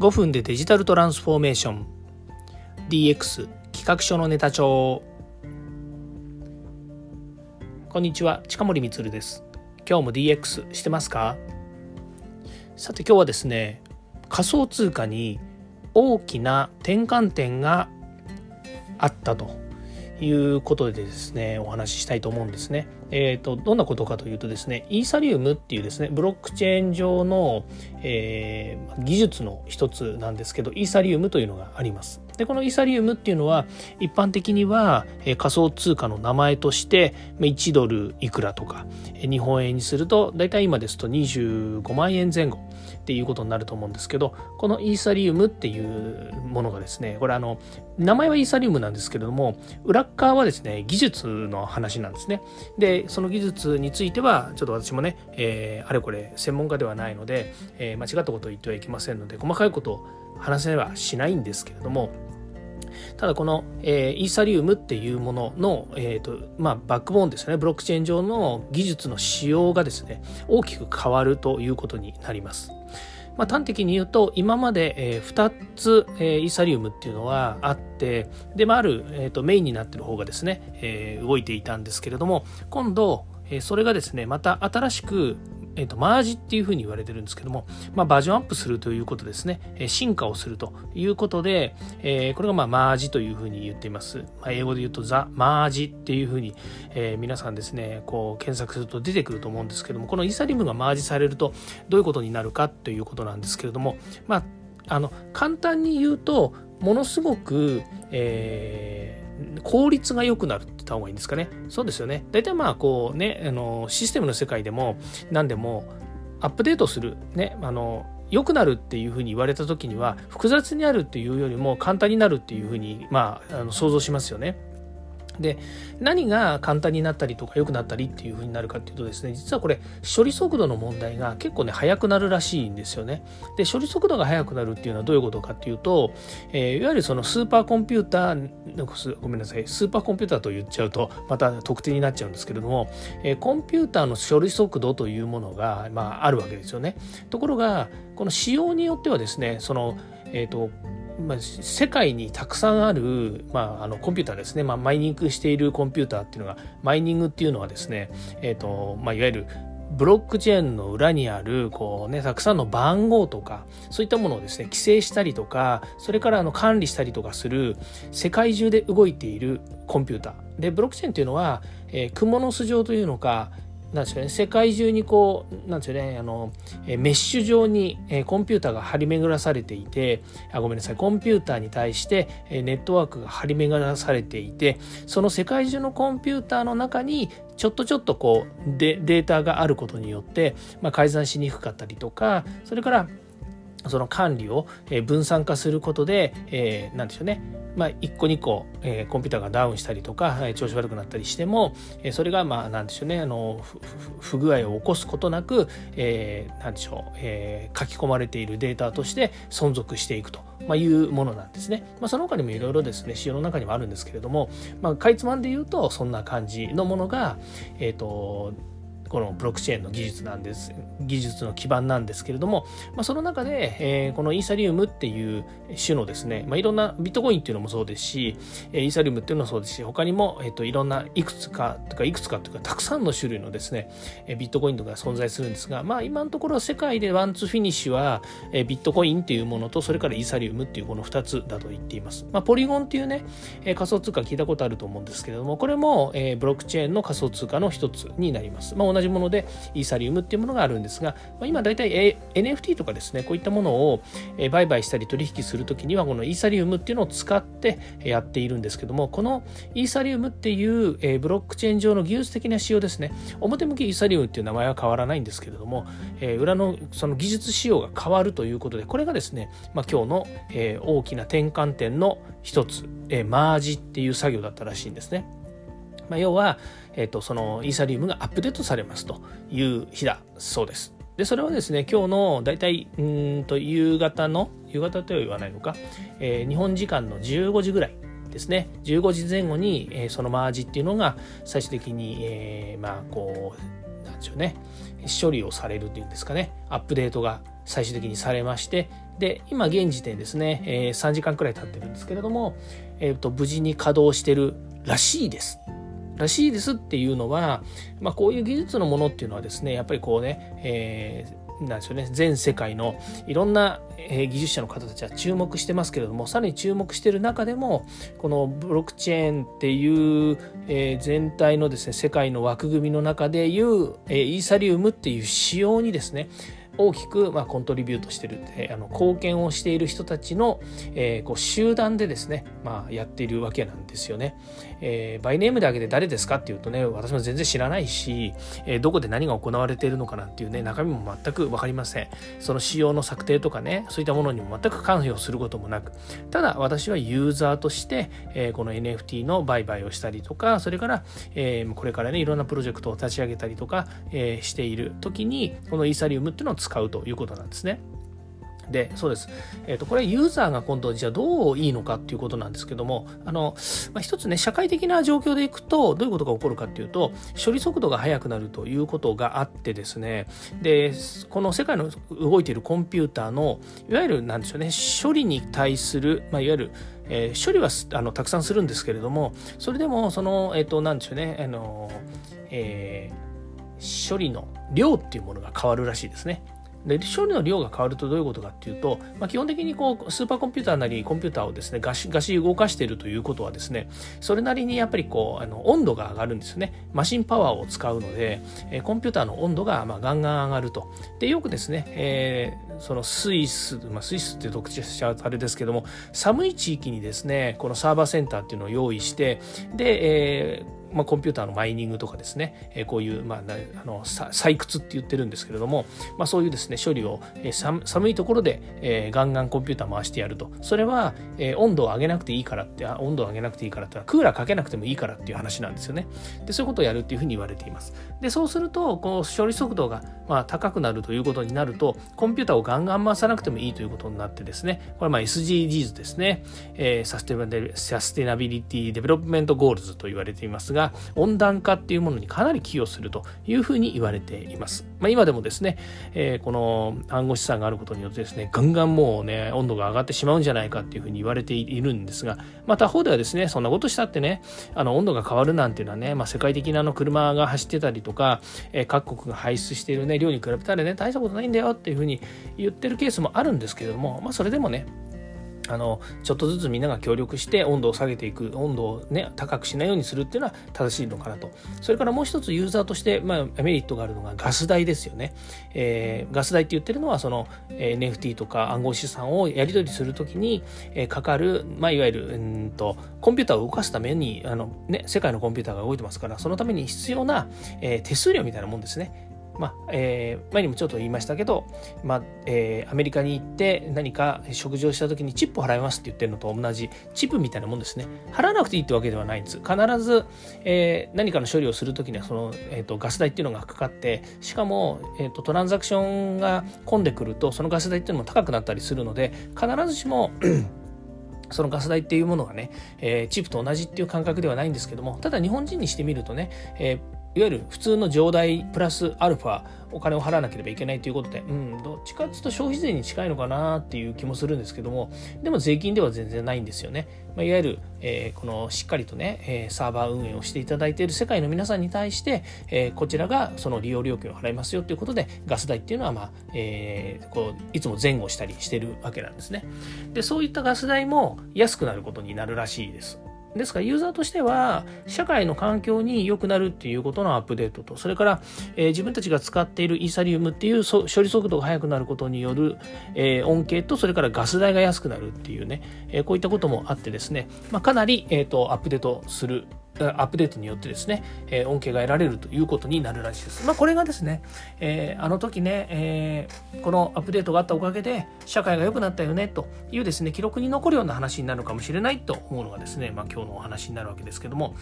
5分でデジタルトランスフォーメーション。DX 企画書のネタ帳。こんにちは近森光です。今日も DX してますか？さて今日はですね仮想通貨に大きな転換点があったと。いうことでですねお話ししたいと思うんですね。えーと、どんなことかというとですねイーサリウムっていうですねブロックチェーン上の、えー、技術の一つなんですけどイーサリウムというのがあります。でこのイーサリウムっていうのは一般的には、え、仮想通貨の名前として1ドルいくらとか日本円にすると大体今ですと25万円前後っていうことになると思うんですけどこのイーサリウムっていうものがですねこれあの名前はイーサリウムなんですけれども裏側はですね技術の話なんですねでその技術についてはちょっと私もね、えー、あれこれ専門家ではないので、えー、間違ったことを言ってはいけませんので細かいことを話せはしないんですけれどもただこの、えー、イーサリウムっていうものの、えーとまあ、バックボーンですねブロックチェーン上の技術の仕様がですね大きく変わるということになります。まあ、端的に言うと今まで、えー、2つ、えー、イーサリウムっていうのはあってで、まあ、ある、えーと、メインになってる方がですね、えー、動いていたんですけれども今度、えー、それがですねまた新しくえーと、マージっていうふうに言われてるんですけども、まあ、バージョンアップするということですね、え、進化をするということで、えー、これがまあマージというふうに言っています。まあ、英語で言うとザ・マージっていうふうに、えー、皆さんですね、こう検索すると出てくると思うんですけども、このイーサリムがマージされるとどういうことになるかということなんですけれども、まあ、あの簡単に言うと、ものすごく、えー効率が良くなるって言った方がいいんですかね。そうですよね。大体まあこうね、あのシステムの世界でも何でもアップデートする、ね、あの良くなるっていうふうに言われた時には複雑になるっていうよりも簡単になるっていうふうにまああの想像しますよね。で何が簡単になったりとか良くなったりっていう風になるかっていうとですね実はこれ処理速度の問題が結構ね速くなるらしいんですよね。で処理速度が速くなるっていうのはどういうことかっていうと、えー、いわゆるそのスーパーコンピューターごめんなさいスーパーコンピューターと言っちゃうとまた特定になっちゃうんですけれども、えー、コンピューターの処理速度というものが、まあ、あるわけですよね。ところがこの仕様によってはですねそのえーとまあ、世界にたくさんある、まあ、あのコンピューターですね、まあ、マイニングしているコンピューターっていうのがマイニングっていうのはですね、えーとまあ、いわゆるブロックチェーンの裏にあるこう、ね、たくさんの番号とかそういったものをですね規制したりとかそれからあの管理したりとかする世界中で動いているコンピューター。でブロックチェーンっていうのは、えー、蜘蛛の巣状というのかなんですよね、世界中にこう、なんですよね、あの、メッシュ状にコンピューターが張り巡らされていて、あごめんなさい、コンピューターに対してネットワークが張り巡らされていて、その世界中のコンピューターの中に、ちょっとちょっとこうデ、データがあることによって、まあ、改ざんしにくかったりとか、それから、その管理を分散化することで、えー、なんでしょうね、まあ、1個2個、えー、コンピューターがダウンしたりとか、調子悪くなったりしても、えー、それが、まあ、なんでしょうね、あの、不具合を起こすことなく、えー、なんでしょう、えー、書き込まれているデータとして存続していくと。まあ、いうものなんですね。まあ、その他にもいろいろですね、仕様の中にもあるんですけれども、まあ、かいつまんで言うと、そんな感じのものが、えっ、ー、と、このブロックチェーンの技術なんです技術の基盤なんですけれども、まあ、その中で、えー、このイーサリアムっていう種のですね、まあ、いろんなビットコインっていうのもそうですしイーサリアムっていうのもそうですし他にも、えー、といろんないくつかとかいくつかというかたくさんの種類のですねビットコインとか存在するんですが、まあ、今のところ世界でワンツーフィニッシュはビットコインっていうものとそれからイーサリアムっていうこの2つだと言っています、まあ、ポリゴンっていうね仮想通貨聞いたことあると思うんですけれどもこれもブロックチェーンの仮想通貨の一つになります、まあ、同じ同じものでイーサリウムっていうものがあるんですが、まあ、今大体 NFT とかですねこういったものを売買したり取引するときにはこのイーサリウムっていうのを使ってやっているんですけどもこのイーサリウムっていうブロックチェーン上の技術的な仕様ですね表向きイーサリウムっていう名前は変わらないんですけれども裏のその技術仕様が変わるということでこれがですね、まあ、今日の大きな転換点の一つマージっていう作業だったらしいんですね。まあ、要は、えーと、そのイーサリウムがアップデートされますという日だそうです。でそれはですね今日の大体うんと夕方の夕方とは言わないのか、えー、日本時間の15時ぐらいですね15時前後に、えー、そのマージっていうのが最終的に、えー、まあこうなんでしょうね処理をされるっていうんですかねアップデートが最終的にされましてで今現時点ですね、えー、3時間くらい経ってるんですけれども、えーと、無事に稼働してるらしいです。らしいですっていうのは、まあ、こういう技術のものっていうのはですねやっぱりこうね、えーなんですよね全世界のいろんな、え技術者の方たちは注目してますけれどもさらに注目してる中でもこのブロックチェーンっていう、え全体のですね世界の枠組みの中でいう、えイーサリウムっていう仕様にですね大きく、まあ、コントリビュートしてる、えー、あの貢献をしている人たちの、えー、こう集団でですね、まあ、やっているわけなんですよね。えー、バイネームで挙げて誰ですかっていうとね私も全然知らないし、えー、どこで何が行われているのかなんていうね中身も全く分かりません。その仕様の策定とかねそういったものにも全く関与することもなくただ私はユーザーとして、えー、この NFT の売買をしたりとかそれから、えー、これからねいろんなプロジェクトを立ち上げたりとか、えー、している時にこのイーサリウムっていうのを使使うということなんですね。で、そうです。えっ、ー、と、これユーザーが今度じゃあどういいのかっていうことなんですけども、あの、まあ、一つね、社会的な状況でいくと、どういうことが起こるかっていうと、処理速度が速くなるということがあってですね、で、この世界の動いているコンピューターの、いわゆるなんでしょうね、処理に対する、まあ、いわゆる、えー、処理はあのたくさんするんですけれども、それでも、その、えっ、ー、と、なんでしょうね、あの、えー、処理の量っていうものが変わるらしいですね。で処理の量が変わるとどういうことかっていうと、まあ、基本的にこうスーパーコンピューターなりコンピューターをですねガシガシ動かしているということはですねそれなりにやっぱりこうあの温度が上がるんですよね。マシンパワーを使うので、えコンピューターの温度がまあガンガン上がると。でよくですね、えー、そのスイス、まあ、スイスっていう特徴はあれですけども寒い地域にですねこのサーバーセンターっていうのを用意してで、えーまあ、コンピューターのマイニングとかですね、えー、こういう、まあ、あの採掘って言ってるんですけれども、まあ、そういうですね処理を、えー、寒いところで、えー、ガンガンコンピューター回してやると。それは、えー、温度を上げなくていいからって温度を上げなくていいからってクーラーかけなくてもいいからっていう話なんですよね。でそういうことをやるっていうふうに言われています。でそうするとこう処理速度が、まあ、高くなるということになるとコンピューターをガンガン回さなくてもいいということになってですねこれま SDGs ですね、えー、 Sustainability Development Goals と言われていますがが温暖化っていうものにかなり寄与するというふうに言われています。まあ、今でもですね、えー、この暗号資産があることによってですね、ガンガンもうね、温度が上がってしまうんじゃないかっていうふうに言われているんですが、まあ、他方ではですね、そんなことしたってね、あの温度が変わるなんていうのはね、まあ、世界的なあの車が走ってたりとか、えー、各国が排出しているね、量に比べたらね、大したことないんだよっていうふうに言ってるケースもあるんですけれども、まあ、それでもね、あのちょっとずつみんなが協力して温度を下げていく温度をね高くしないようにするっていうのは正しいのかなと。それからもう一つユーザーとして、まあ、メリットがあるのがガス代ですよね、えー、ガス代って言ってるのはその、NFT とか暗号資産をやり取りするときに、え、かかる、まあ、いわゆるうんとコンピューターを動かすためにあの、ね、世界のコンピューターが動いてますからそのために必要な、えー、手数料みたいなもんですね。まあえー、前にもちょっと言いましたけど、まあえー、アメリカに行って何か食事をした時にチップを払いますって言ってるのと同じチップみたいなもんですね。払わなくていいってわけではないんです。必ず、えー、何かの処理をする時にはその、えーと、ガス代っていうのがかかってしかも、えーと、トランザクションが混んでくるとそのガス代っていうのも高くなったりするので必ずしも そのガス代っていうものがね、えー、チップと同じっていう感覚ではないんですけども、ただ日本人にしてみるとね、えーいわゆる普通の上代プラスアルファお金を払わなければいけないということで、うん、どっちかっていうと消費税に近いのかなっていう気もするんですけども、でも税金では全然ないんですよね。まあ、いわゆる、えー、このしっかりとね、えー、サーバー運営をしていただいている世界の皆さんに対して、えー、こちらがその利用料金を払いますよということで、ガス代っていうのは、まあ、えー、こういつも前後したりしてるわけなんですね。で、そういったガス代も安くなることになるらしいです。ですからユーザーとしては社会の環境に良くなるっていうことのアップデートとそれから、えー、自分たちが使っているイーサリウムっていう処理速度が速くなることによる、えー、恩恵とそれからガス代が安くなるっていうね、えー、こういったこともあってですね、まあ、かなり、えーとアップデートするアップデートによってですね、えー、恩恵が得られるということになるらしいです。まあ、これがですね、えー、あの時ね、えー、このアップデートがあったおかげで社会が良くなったよねというですね、記録に残るような話になるかもしれないと思うのがですね、まあ、今日のお話になるわけですけども、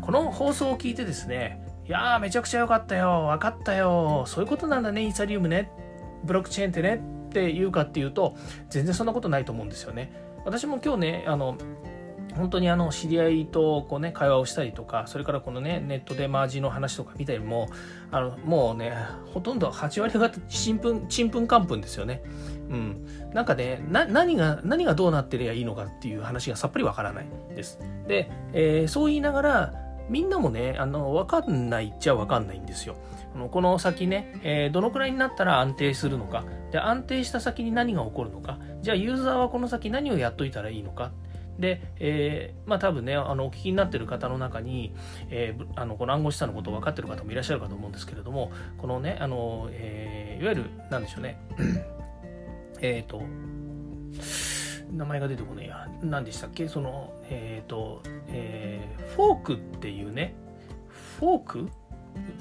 この放送を聞いてですね、いやーめちゃくちゃ良かったよ、分かったよ、そういうことなんだね、イーサリウムね、ブロックチェーンってねっていうかっていうと、全然そんなことないと思うんですよね。私も今日ね、あの、本当にあの知り合いとこうね会話をしたりとかそれからこのねネットでマージの話とか見たりもあのもうねほとんど8割方ちんぷんちんぷんかんぷんですよね。うん、なんかね何が何がどうなってりゃいいのかっていう話がさっぱりわからないです。で、えー、そう言いながらみんなもねあの分かんないっちゃ分かんないんですよ。この先ね、えー、どのくらいになったら安定するのかで安定した先に何が起こるのかじゃあユーザーはこの先何をやっといたらいいのかで、えー、まあ多分ね、あのお聞きになっている方の中に、えー、あのこの暗号資産のことを分かっている方もいらっしゃるかと思うんですけれども、このね、あの、えー、いわゆる、なんでしょうね、えっと、名前が出てこねえや、何でしたっけ、その、えっ、ー、と、えー、フォークっていうね、フォーク？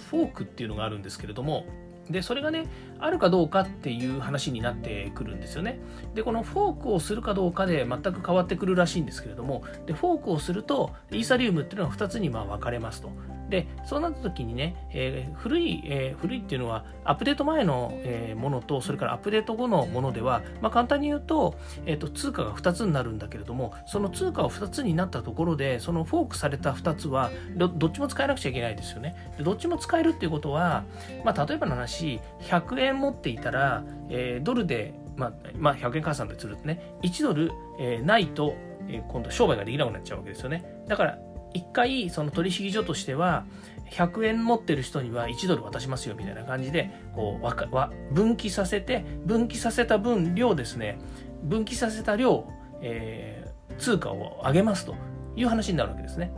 フォークっていうのがあるんですけれども、でそれがねあるかどうかっていう話になってくるんですよね。でこのフォークをするかどうかで全く変わってくるらしいんですけれどもでフォークをするとイーサリウムっていうのは2つにまあ分かれますと。でそうなった時にね、えー、古い、えー、古いっていうのはアップデート前の、えー、ものとそれからアップデート後のものでは、まあ、簡単に言うと,、えーと、通貨が2つになるんだけれどもその通貨を2つになったところでそのフォークされた2つはどっちも使えなくちゃいけないですよねでどっちも使えるっていうことは、まあ、例えばの話100円持っていたら、えー、ドルでまあ、まあ、100円換算でするとね、1ドル、えー、ないと、えー、今度商売ができなくなっちゃうわけですよね。だから、一回その取引所としては100円持ってる人には1ドル渡しますよみたいな感じでこう分岐させて分岐させた分量ですね。分岐させた量、えー、通貨を上げますという話になるわけですね。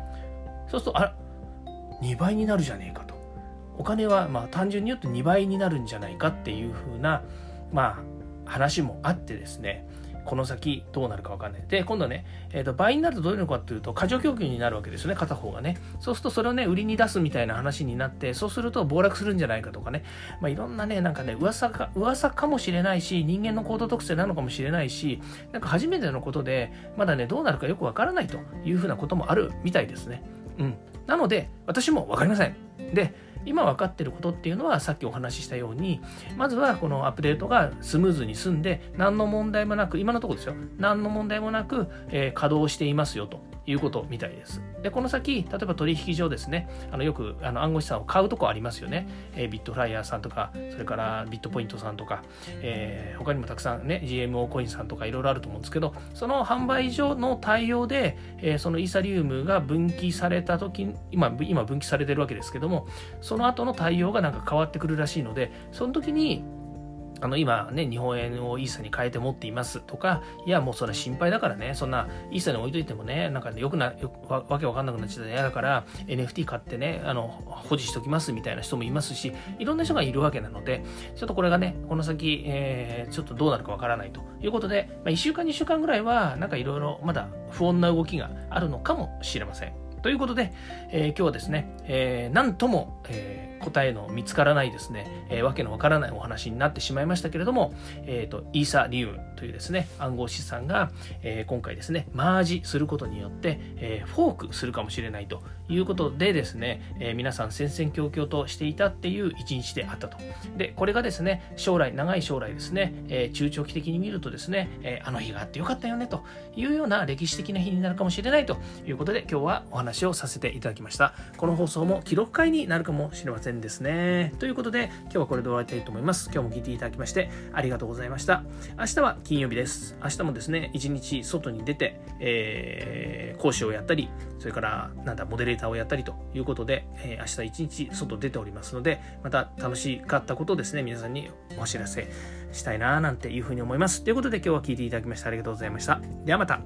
そうするとあら2倍になるじゃねえかと。お金はまあ単純に言うと2倍になるんじゃないかっていうふうなまあ話もあってですね。この先どうなるか分かんない。で、今度ね、えー、と倍になるとどういうのかっていうと、過剰供給になるわけですよね、片方がね。そうするとそれをね、売りに出すみたいな話になって、そうすると暴落するんじゃないかとかね、まあ、いろんなね、なんかね、噂か、噂かもしれないし、人間の行動特性なのかもしれないし、なんか初めてのことで、まだね、どうなるかよく分からないというふうなこともあるみたいですね。うん。なので、私も分かりません。で、今分かってることっていうのはさっきお話ししたようにまずはこのアップデートがスムーズに済んで何の問題もなく今のところですよ。何の問題もなく、えー、稼働していますよと。いうことみたいです。で、この先、例えば取引所ですね、あのよくあの暗号資産を買うとこありますよね。えー、ビットフライヤーさんとか、それからビットポイントさんとか、えー、他にもたくさんね、GMO コインさんとかいろいろあると思うんですけど、その販売所の対応で、えー、そのイーサリウムが分岐された時今、今分岐されてるわけですけども、その後の対応がなんか変わってくるらしいので、その時に、あの今ね、日本円をイーサに変えて持っていますとか、いや、もうそれ心配だからね、そんなイーサに置いといてもね、なんかね、よくな、よわわけわかんなくなっちゃったら嫌だから、NFT 買ってね、あの、保持しときますみたいな人もいますし、いろんな人がいるわけなので、ちょっとこれがね、この先、えー、ちょっとどうなるかわからないということで、まあ、1週間、2週間ぐらいは、なんかいろいろまだ不穏な動きがあるのかもしれません。ということで、えー、今日はですね、えー、なんとも、えー、答えの見つからないですね、えー、わけのわからないお話になってしまいましたけれども、えーと、イーサリウムというですね暗号資産が、えー、今回ですねマージすることによって、えー、フォークするかもしれないということでですね、えー、皆さん戦々恐々としていたっていう一日であったとでこれがですね将来長い将来ですね、え中長期的に見るとですね、えあの日があってよかったよねというような歴史的な日になるかもしれないということで今日はお話をさせていただきました。この放送も記録会になるかもしれませんですね。ということで、今日はこれで終わりたいと思います。今日も聞いていただきましてありがとうございました。明日は金曜日です。明日もですね、一日外に出て、えー、講師をやったり、それから、なんだ、モデレーターをやったりということで、えー、明日一日外出ておりますので、また楽しかったことをですね、皆さんにお知らせしたいななんていうふうに思います。ということで今日は聞いていただきましてありがとうございました。ではまた。